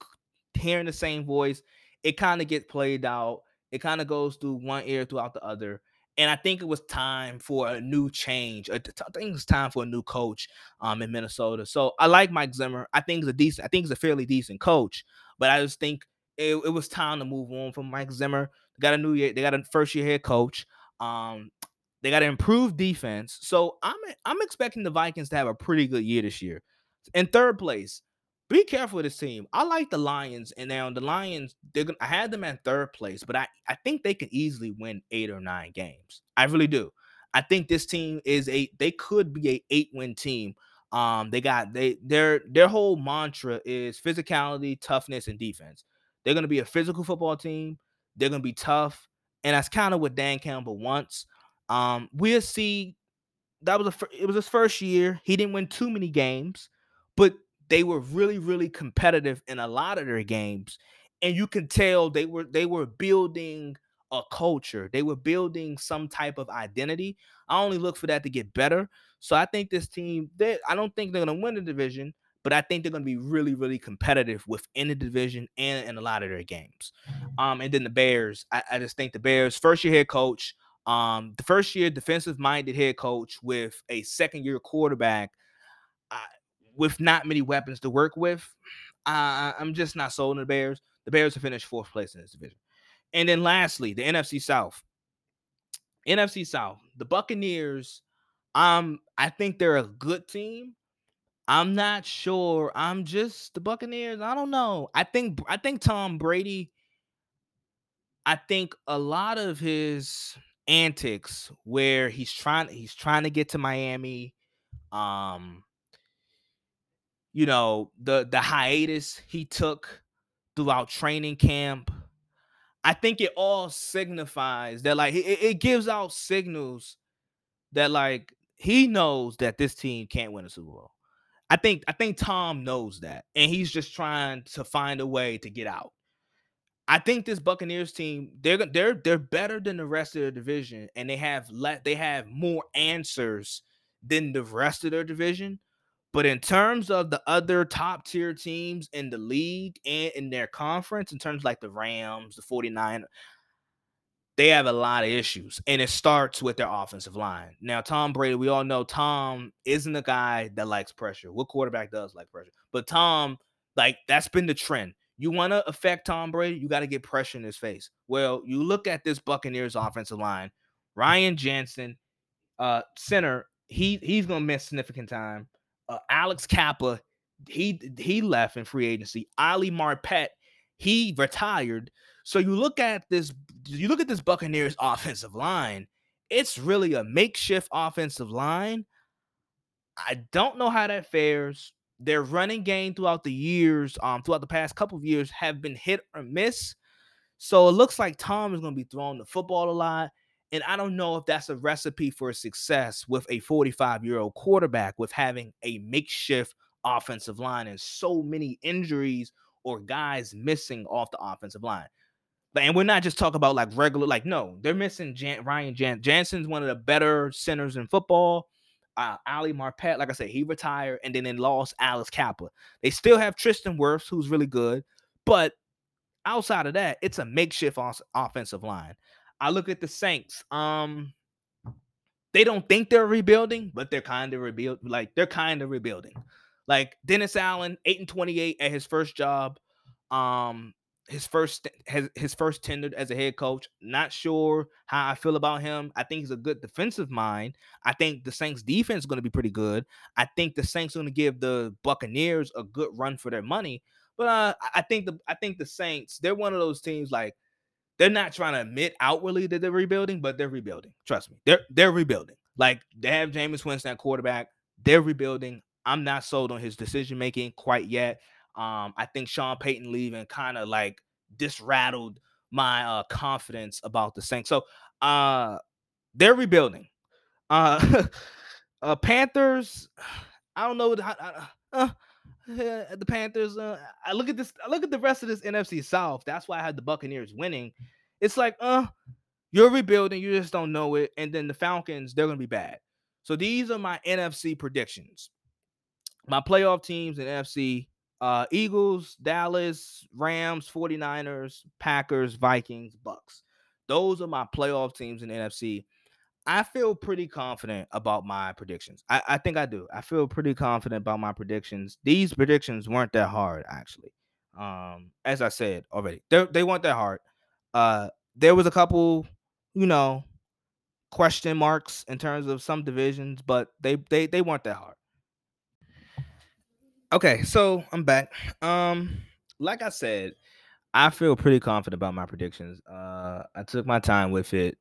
hearing the same voice, it kind of gets played out. It kind of goes through one ear throughout the other. And I think it was time for a new change. I think it's time for a new coach um, in Minnesota. So I like Mike Zimmer. I think he's a decent. I think he's a fairly decent coach. But I just think it, it was time to move on from Mike Zimmer. They got a new year. They got a first year head coach. Um, they got to improve defense. So I'm I'm expecting the Vikings to have a pretty good year this year. In third place, be careful with this team. I like the Lions, and now the Lions, they're gonna I had them at third place, but I, I think they can easily win eight or nine games. I really do. I think this team is a they could be a eight win team. Um, they got they their their whole mantra is physicality, toughness, and defense. They're gonna be a physical football team. They're gonna be tough, and that's kind of what Dan Campbell wants. Um, we'll see. That was a it was his first year. He didn't win too many games, but they were really really competitive in a lot of their games and you can tell they were they were building a culture they were building some type of identity. I only look for that to get better so i think this team they i don't think they're going to win the division but i think they're going to be really really competitive within the division and in a lot of their games. Um and then the bears i, I just think the bears first year head coach um the first year defensive minded head coach with a second year quarterback with not many weapons to work with, I, I'm just not sold on the Bears. The Bears have finished fourth place in this division. And then lastly, the NFC South. NFC South, the Buccaneers. Um, I think they're a good team. I'm not sure. I'm just the Buccaneers. I don't know. I think I think Tom Brady. I think a lot of his antics where he's trying he's trying to get to Miami. Um, you know, the the hiatus he took throughout training camp. I think it all signifies that like it, it gives out signals that like he knows that this team can't win a Super Bowl. I think I think Tom knows that, and he's just trying to find a way to get out. I think this Buccaneers team they're they're they're better than the rest of the division, and they have let they have more answers than the rest of their division. But in terms of the other top tier teams in the league and in their conference, in terms like the Rams, the 49, they have a lot of issues. And it starts with their offensive line. Now, Tom Brady, we all know Tom isn't a guy that likes pressure. What quarterback does like pressure? But Tom, like, that's been the trend. You want to affect Tom Brady, you got to get pressure in his face. Well, you look at this Buccaneers offensive line, Ryan Jensen, uh, center, he he's gonna miss significant time uh, Alex Cappa, he he left in free agency. Ali Marpet, he retired. So you look at this, you look at this Buccaneers [LAUGHS] offensive line. It's really a makeshift offensive line. I don't know how that fares. Their running game throughout the years, um, throughout the past couple of years, have been hit or miss. So it looks like Tom is going to be throwing the football a lot. And I don't know if that's a recipe for success with a 45 year old quarterback with having a makeshift offensive line and so many injuries or guys missing off the offensive line. And we're not just talking about like regular, like, no, they're missing Jan- Ryan Jan- Jensen's one of the better centers in football. Uh, Ali Marpet, like I said, he retired and then they lost Alex Cappa. They still have Tristan Wirfs, who's really good, but outside of that, it's a makeshift offensive line. I look at the Saints. Um, they don't think they're rebuilding, but they're kind of rebuild. Like they're kind of rebuilding. Like Dennis Allen, eight and twenty-eight at his first job. Um, his first has his first tenure as a head coach. Not sure how I feel about him. I think he's a good defensive mind. I think the Saints defense is going to be pretty good. I think the Saints are going to give the Buccaneers a good run for their money. But uh, I think the I think the Saints they're one of those teams like they're not trying to admit outwardly that they're rebuilding, but they're rebuilding. Trust me, they're they're rebuilding. Like they have Jameis Winston at quarterback. They're rebuilding. I'm not sold on his decision making quite yet. Um, I think Sean Payton leaving kind of like disrattled my uh, confidence about the Saints. So uh, they're rebuilding. Uh, [LAUGHS] uh, Panthers. [SIGHS] I don't know. Uh, [LAUGHS] the Panthers. Uh, I look at this. I look at the rest of this NFC South. That's why I had the Buccaneers winning. It's like, uh, you're rebuilding. You just don't know it. And then the Falcons, they're gonna be bad. So these are my NFC predictions. My playoff teams in NFC: uh, Eagles, Dallas, Rams, 49ers, Packers, Vikings, Bucks. Those are my playoff teams in NFC. I feel pretty confident about my predictions. I, I think I do. I feel pretty confident about my predictions. These predictions weren't that hard, actually. Um, as I said already, they they weren't that hard. Uh, there was a couple, you know, question marks in terms of some divisions, but they they they weren't that hard. Okay, so I'm back. Um, like I said, I feel pretty confident about my predictions. Uh, I took my time with it.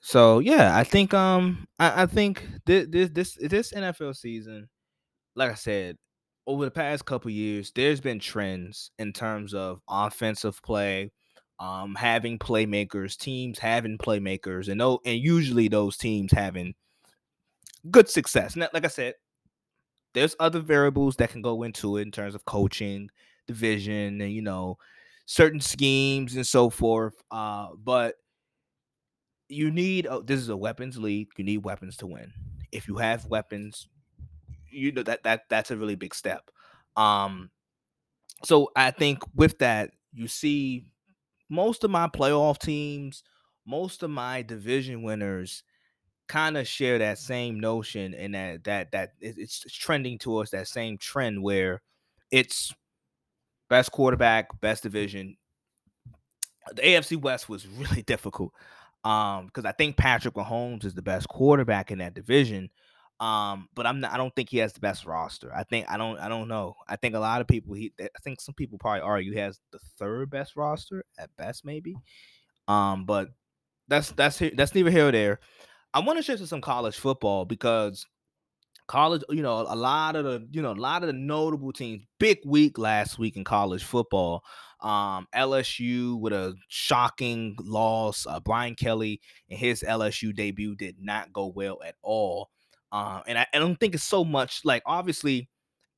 So yeah, I think um I, I think this this this this NFL season, like I said, over the past couple years, there's been trends in terms of offensive play, um, having playmakers, teams having playmakers, and oh, and usually those teams having good success. And like I said, there's other variables that can go into it in terms of coaching, division, and you know, certain schemes and so forth. Uh, but you need oh, this is a weapons league. You need weapons to win. If you have weapons, you know that that that's a really big step. Um, so I think with that, you see most of my playoff teams, most of my division winners kind of share that same notion and that that that it's trending towards that same trend where it's best quarterback, best division. The AFC West was really [LAUGHS] difficult um because I think Patrick Mahomes is the best quarterback in that division. Um, but I'm not, I don't think he has the best roster. I think I don't I don't know. I think a lot of people he I think some people probably argue he has the third best roster at best maybe. Um, but that's that's that's neither here there. I want to shift to some college football because college, you know, a lot of the, you know, a lot of the notable teams, big week last week in college football. Um, LSU with a shocking loss. Uh, Brian Kelly and his LSU debut did not go well at all. Uh, and I, I don't think it's so much like obviously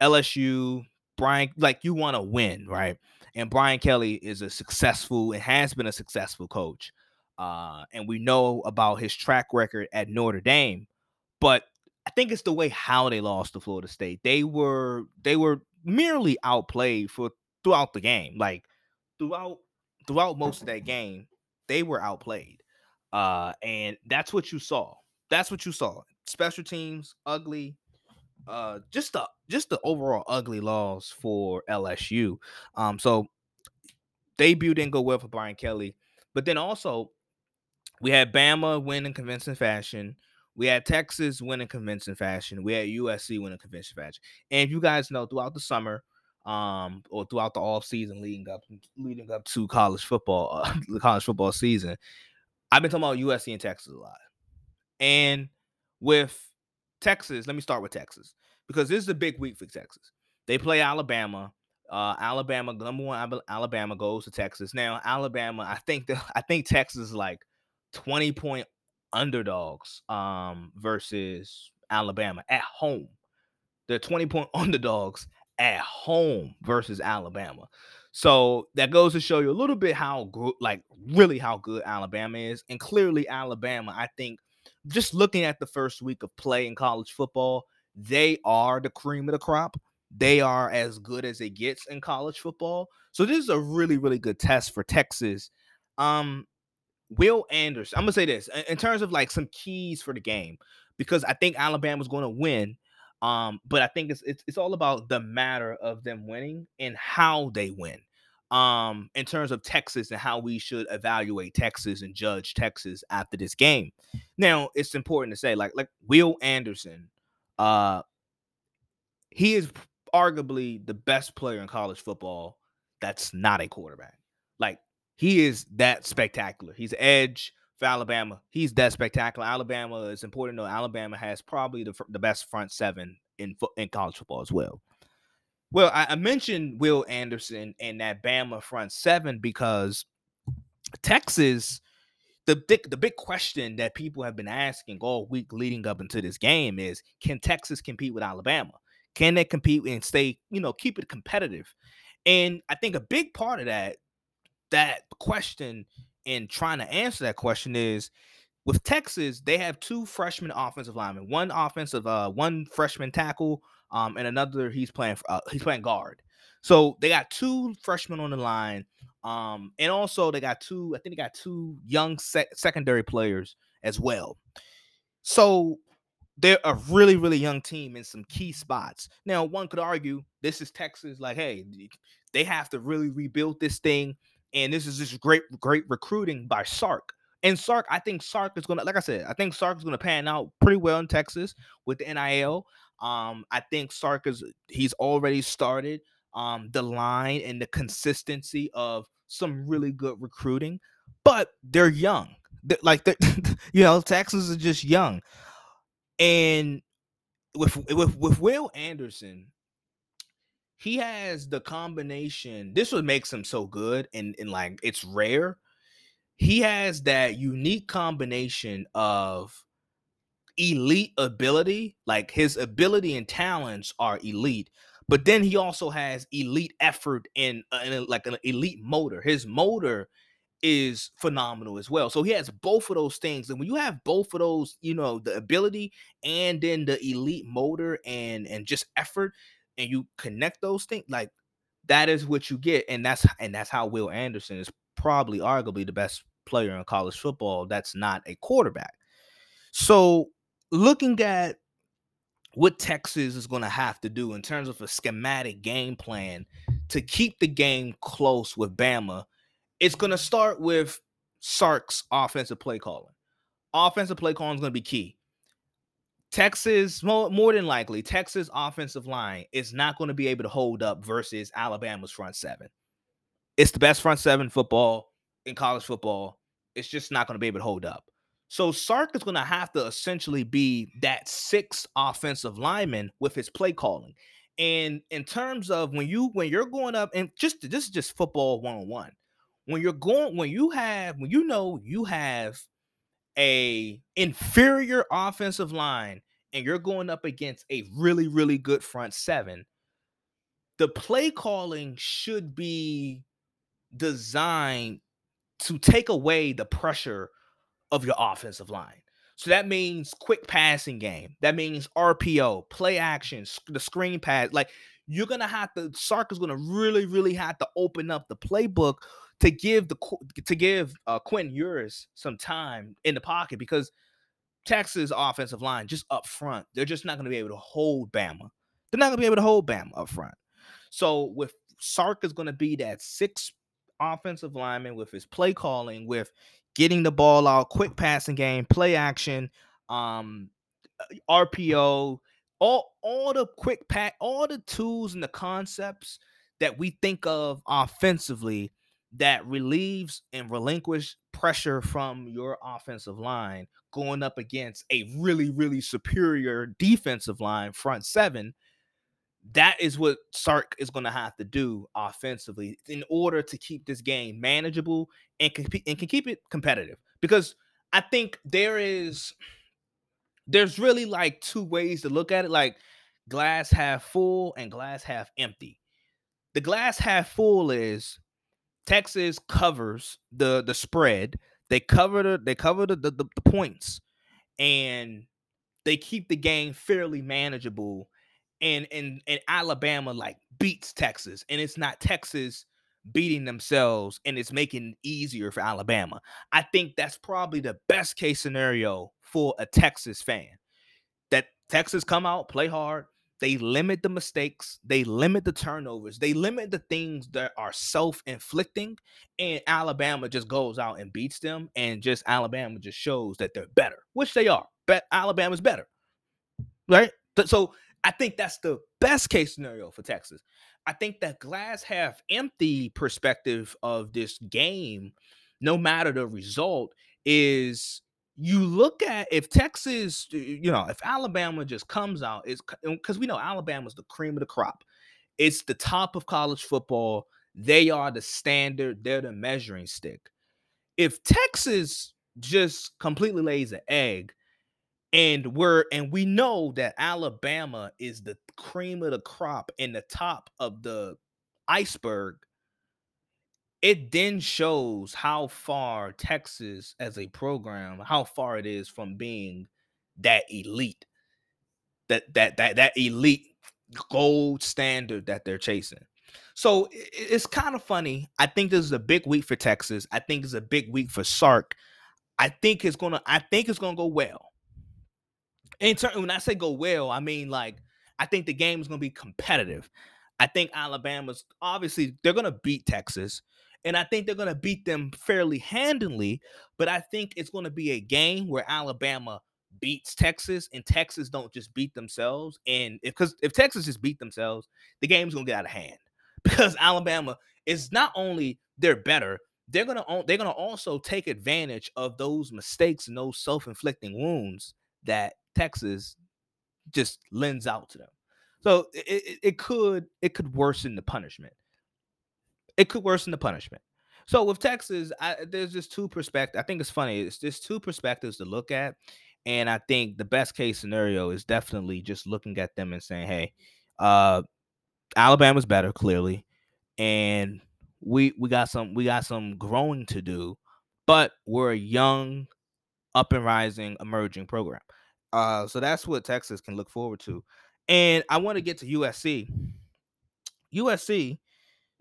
LSU, Brian, like you want to win, right? And Brian Kelly is a successful and has been a successful coach. Uh, and we know about his track record at Notre Dame, but I think it's the way how they lost to Florida State. They were they were merely outplayed for throughout the game. Like throughout throughout most of that game, they were outplayed. Uh, and that's what you saw. That's what you saw. Special teams, ugly. Uh, just the just the overall ugly loss for LSU. Um, so debut didn't go well for Brian Kelly, but then also we had Bama win in convincing fashion. We had Texas win in convincing fashion. We had USC win in convincing fashion. And you guys know throughout the summer, um, or throughout the off season leading up leading up to college football, uh, [LAUGHS] the college football season, I've been talking about USC and Texas a lot. And with Texas, let me start with Texas because this is a big week for Texas. They play Alabama. Uh, Alabama, number one, Alabama goes to Texas. Now, Alabama, I think the, I think Texas like 20 point underdogs um versus Alabama at home. They're 20 point [LAUGHS] underdogs at home versus Alabama. So that goes to show you a little bit how good, like really how good Alabama is. And clearly, Alabama, I think, just looking at the first week of play in college football, they are the cream of the crop. They are as good as it gets in college football. So this is a really, really good test for Texas. Um, Will Anderson, I'm gonna say this in terms of like some keys for the game, because I think Alabama's going to win. Um, but I think it's, it's it's all about the matter of them winning and how they win. Um, in terms of Texas and how we should evaluate Texas and judge Texas after this game. Now, it's important to say, like, like Will Anderson, uh, he is arguably the best player in college football that's not a quarterback. Like he is that spectacular. He's edge for Alabama. He's that spectacular. Alabama is important know. Alabama has probably the, the best front seven in in college football as well. Well, I, I mentioned Will Anderson and that Bama front seven because Texas. The big, the big question that people have been asking all week leading up into this game is can Texas compete with Alabama? Can they compete and stay, you know, keep it competitive? And I think a big part of that that question in trying to answer that question is with Texas, they have two freshman offensive linemen, one offensive, uh, one freshman tackle, um, and another he's playing uh, he's playing guard. So they got two freshmen on the line, um, and also they got two. I think they got two young sec- secondary players as well. So they're a really, really young team in some key spots. Now, one could argue this is Texas, like, hey, they have to really rebuild this thing. And this is just great, great recruiting by Sark. And Sark, I think Sark is gonna, like I said, I think Sark is gonna pan out pretty well in Texas with the NIL. Um, I think Sark is he's already started um the line and the consistency of some really good recruiting, but they're young. They're, like they're, [LAUGHS] you know, Texas is just young. And with with with Will Anderson, he has the combination. This what makes him so good, and and like it's rare. He has that unique combination of elite ability, like his ability and talents are elite, but then he also has elite effort and, uh, and like an elite motor. His motor is phenomenal as well. So he has both of those things. And when you have both of those, you know, the ability and then the elite motor and and just effort and you connect those things, like that is what you get. And that's and that's how Will Anderson is probably arguably the best player in college football that's not a quarterback. So looking at what Texas is going to have to do in terms of a schematic game plan to keep the game close with Bama, it's going to start with Sark's offensive play calling. Offensive play calling is going to be key. Texas, more, more than likely, Texas offensive line is not going to be able to hold up versus Alabama's front seven. It's the best front seven football in college football. It's just not going to be able to hold up. So Sark is going to have to essentially be that sixth offensive lineman with his play calling. And in terms of when you when you're going up and just this is just football one on one. When you're going when you have when you know you have a inferior offensive line and you're going up against a really really good front seven, the play calling should be designed to take away the pressure of your offensive line. So that means quick passing game. That means RPO, play action, the screen pass. Like you're gonna have to. Sark is gonna really, really have to open up the playbook to give the to give uh, Quinn Ewers some time in the pocket because Texas offensive line just up front, they're just not gonna be able to hold Bama. They're not gonna be able to hold Bama up front. So with Sark is gonna be that six offensive lineman with his play calling, with getting the ball out, quick passing game, play action, um, uh, RPO, all all the quick pack, all the tools and the concepts that we think of offensively that relieves and relinquish pressure from your offensive line going up against a really really superior defensive line front seven that is what Sark is going to have to do offensively in order to keep this game manageable and compete and can keep it competitive. Because I think there is there's really like two ways to look at it, like glass half full and glass half empty. The glass half full is Texas covers the the spread. They cover the they cover the, the, the points and they keep the game fairly manageable and and and Alabama like beats Texas, and it's not Texas beating themselves and it's making it easier for Alabama. I think that's probably the best case scenario for a Texas fan. That Texas come out, play hard, they limit the mistakes, they limit the turnovers, they limit the things that are self-inflicting, and Alabama just goes out and beats them, and just Alabama just shows that they're better, which they are. But Alabama's better, right? So I think that's the best case scenario for Texas. I think that glass half empty perspective of this game, no matter the result, is you look at if Texas, you know, if Alabama just comes out, is because we know Alabama's the cream of the crop. It's the top of college football. They are the standard, they're the measuring stick. If Texas just completely lays an egg, and we're and we know that Alabama is the cream of the crop and the top of the iceberg. It then shows how far Texas as a program, how far it is from being that elite, that that that that elite gold standard that they're chasing. So it's kind of funny. I think this is a big week for Texas. I think it's a big week for Sark. I think it's gonna. I think it's gonna go well. In turn, when I say go well, I mean like I think the game is to be competitive. I think Alabama's obviously they're to beat Texas, and I think they're going to beat them fairly handily. But I think it's going to be a game where Alabama beats Texas, and Texas don't just beat themselves. And because if, if Texas just beat themselves, the game's going to get out of hand [LAUGHS] because Alabama is not only they're better, they're gonna they're gonna also take advantage of those mistakes and those self-inflicting wounds that Texas just lends out to them. So it, it, it could it could worsen the punishment. It could worsen the punishment. So with Texas, I, there's just two perspectives. I think it's funny. It's just two perspectives to look at, and I think the best case scenario is definitely just looking at them and saying, "Hey, uh, Alabama's better, clearly, and we we got some we got some growing to do, but we're a young, up and rising, emerging program. Uh, so that's what Texas can look forward to. And I want to get to USC. USC,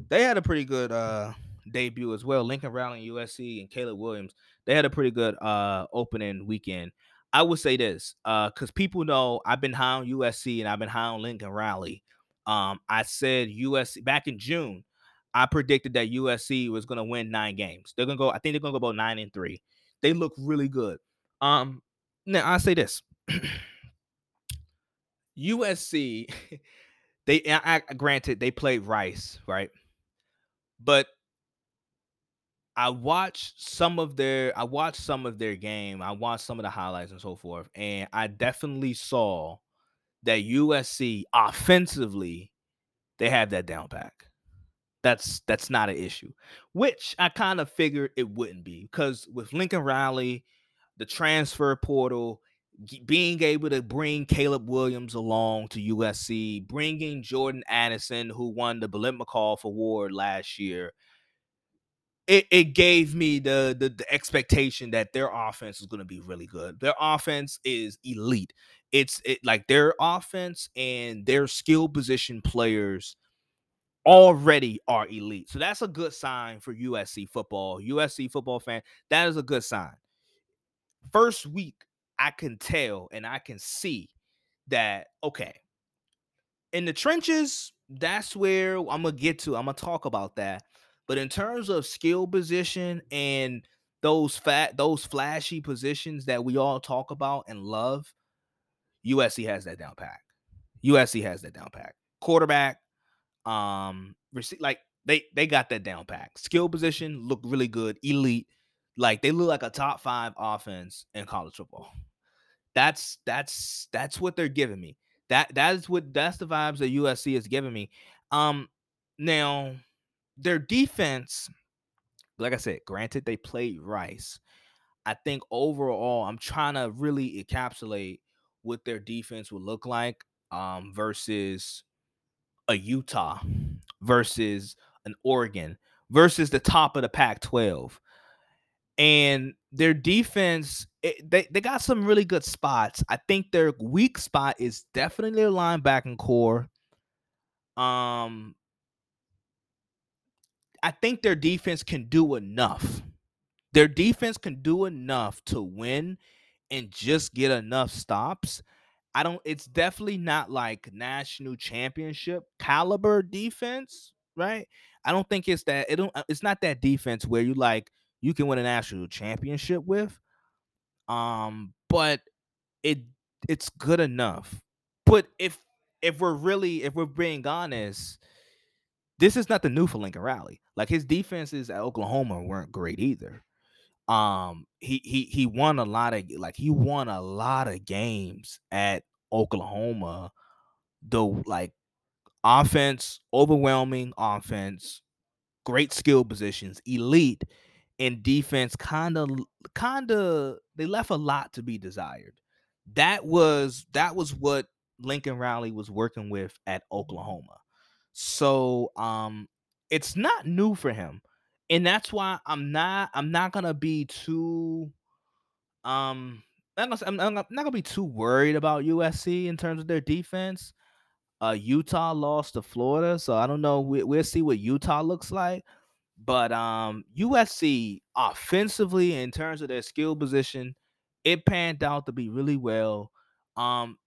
they had a pretty good uh debut as well. Lincoln Riley, USC, and Caleb Williams, they had a pretty good uh opening weekend. I would say this, uh, because people know I've been high on USC and I've been high on Lincoln Riley. Um, I said USC back in June. I predicted that USC was going to win nine games. They're to go. I think they're going to go about nine and three. They look really good. Um, now I say this: [CLEARS THROAT] USC, [LAUGHS] they I, I, granted they played Rice, right? But I watched some of their I watched some of their game. I watched some of the highlights and so forth, and I definitely saw that USC offensively they have that down pack. That's that's not an issue, which I kind of figured it wouldn't be because with Lincoln Riley, the transfer portal, being able to bring Caleb Williams along to USC, bringing Jordan Addison, who won the Biletnikoff Award last year, it, it gave me the, the, the expectation that their offense is going to be really good. Their offense is elite. It's it like their offense and their skill position players already are elite. So that's a good sign for USC football. USC football fan, that is a good sign. First week, I can tell and I can see that okay. In the trenches, that's where I'm gonna get to. I'm gonna talk about that. But in terms of skill position and those fat those flashy positions that we all talk about and love, USC has that down pack. USC has that down pack. Quarterback, um, like they they got that down pack. Skill position look really good, elite. Like they look like a top five offense in college football. That's that's that's what they're giving me. That that is what that's the vibes that USC is giving me. Um, now their defense, like I said, granted they played Rice. I think overall, I'm trying to really encapsulate what their defense would look like um, versus a Utah, versus an Oregon, versus the top of the Pac 12. And their defense, it, they, they got some really good spots. I think their weak spot is definitely their linebacking corps. Um, I think their defense can do enough. Their defense can do enough to win and just get enough stops. I don't it's definitely not like national championship caliber defense, right? I don't think it's that it don't uh, it's not that defense where you like you can win a national championship with. Um, but it it's good enough. But if if we're really if we're being honest, this is not the new for Lincoln Riley. Like his defenses at Oklahoma weren't great either. Um, he he he won a lot of like he won a lot of games at Oklahoma. Though like offense, overwhelming offense, great skill positions, elite, and defense kind of kind of they left a lot to be desired. That was that was what Lincoln Riley was working with at Oklahoma. So um it's not new for him. And that's why I'm not I'm not gonna be too um I'm not, I'm not gonna be too worried about USC in terms of their defense. Uh, Utah lost to Florida, so I don't know. We, we'll see what Utah looks like. But um, USC offensively, in terms of their skill position, it panned out to be really well. Um,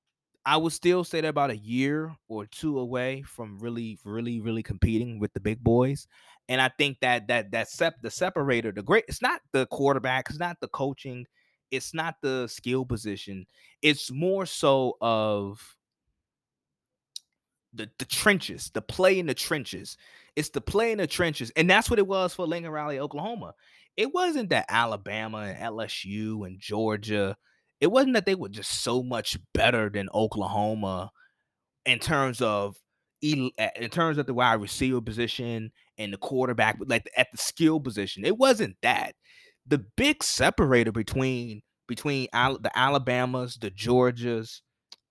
I would still say they're about a year or two away from really, really, really competing with the big boys. And I think that that that sep the separator, the great, it's not the quarterback, it's not the coaching, it's not the skill position. It's more so of the, the trenches, the play in the trenches. It's the play in the trenches. And that's what it was for Lincoln Riley, Oklahoma. It wasn't that Alabama and LSU and Georgia, it wasn't that they were just so much better than Oklahoma in terms of eh, in terms of the wide receiver position and the quarterback, like at the skill position. It wasn't that. The big separator between between the Alabamas, the Georgias,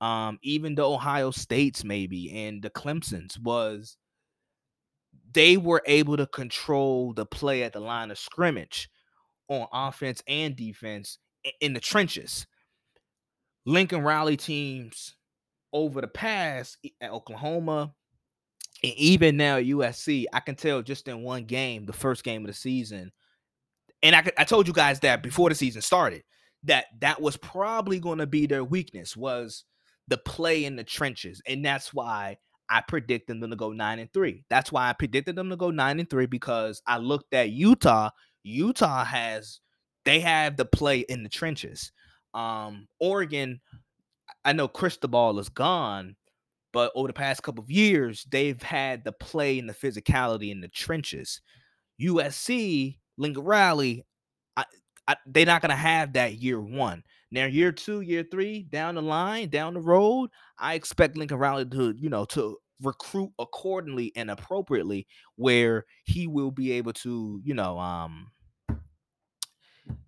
um, even the Ohio States maybe and the Clemsons was they were able to control the play at the line of scrimmage on offense and defense in the trenches. Lincoln Riley teams over the past at Oklahoma and even now at USC, I can tell just in one game, the first game of the season, and I, I told you guys that before the season started, that that was probably going to be their weakness was the play in the trenches. And that's why I predicted them to go nine and three. That's why I predicted them to go nine and three because I looked at Utah. Utah has they have the play in the trenches. Um, Oregon, I know Cristobal is gone, but over the past couple of years, they've had the play and the physicality in the trenches. USC, Riley, I, I, they're not gonna have that year one. Now, year two, year three, down the line, down the road, I expect Lincoln Riley to, you know, to recruit accordingly and appropriately, where he will be able to, you know, um,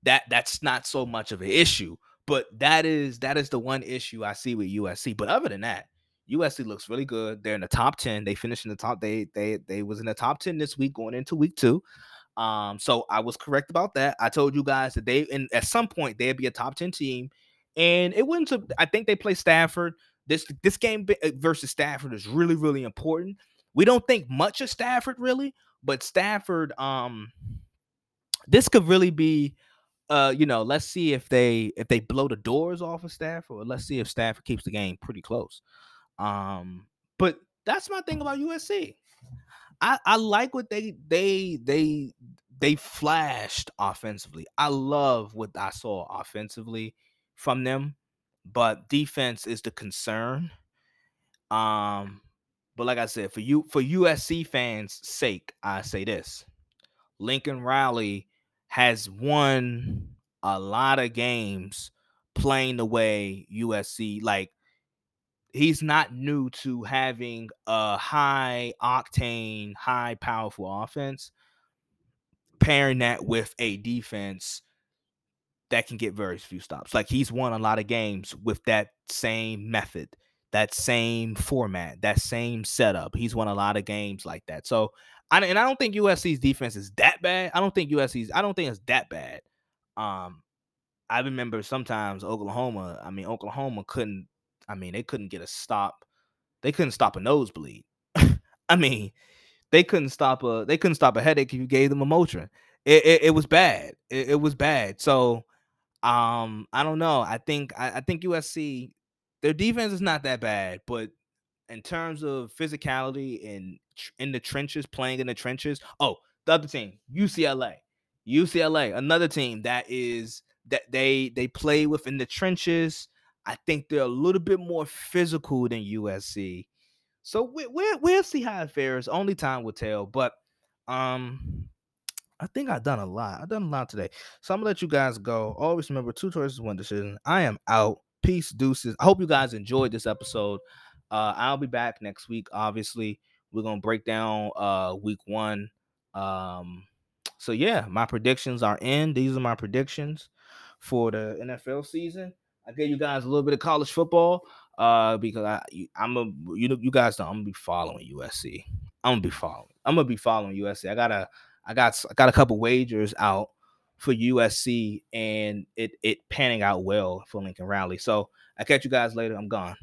that that's not so much of an issue. But that is that is the one issue I see with USC. But other than that, USC looks really good. They're in the top 10. They finished in the top. They they they was in the top 10 this week going into week two. Um, so I was correct about that. I told you guys that they and at some point they'd be a top 10 team, and it wouldn't. I think they play Stanford. This this game uh, versus Stanford is really really important. We don't think much of Stanford really, but Stanford, um, this could really be, uh, you know, let's see if they if they blow the doors off of Stanford, or let's see if Stanford keeps the game pretty close. Um, but that's my thing about USC. I, I like what they they they they flashed offensively. I love what I saw offensively from them, but defense is the concern. Um, but like I said, for you for USC fans' sake, I say this: Lincoln Riley has won a lot of games playing the way USC like he's not new to having a high octane, high powerful offense, pairing that with a defense that can get very few stops. Like he's won a lot of games with that same method, that same format, that same setup. He's won a lot of games like that. So, I, and I don't think USC's defense is that bad. I don't think USC's. I don't think it's that bad. Um, I remember sometimes Oklahoma. I mean, Oklahoma couldn't I mean, they couldn't get a stop. They couldn't stop a nosebleed. [LAUGHS] I mean, they couldn't stop a they couldn't stop a headache if you gave them a Motrin. It, it, it was bad. It, it, was bad. So um, I don't know. I think I, I think USC their defense is not that bad, but in terms of physicality and in the trenches, playing in the trenches. Oh, the other team, UCLA. UCLA, another team that is that they they play within the trenches. I think they're a little bit more physical than USC. So we, we, we'll see how it fares. Only time will tell. But um, [TSK] I think I've done a lot. I've done a lot today. So I'm gonna let you guys go. Always remember two choices, one decision. I am out. Peace, deuces. I hope you guys enjoyed this episode. Uh, I'll be back next week. Obviously, we're gonna break down uh week one. Um, so yeah, my predictions are in. These are my predictions for the NFL season. I gave you guys a little bit of college football uh because I I'm a you know you guys know I'm gonna be following USC. I'm gonna be following. I'm gonna be following USC. I got a I got I got a couple wagers out for USC and it it panning out well for Lincoln Riley. So I catch you guys later. I'm gone.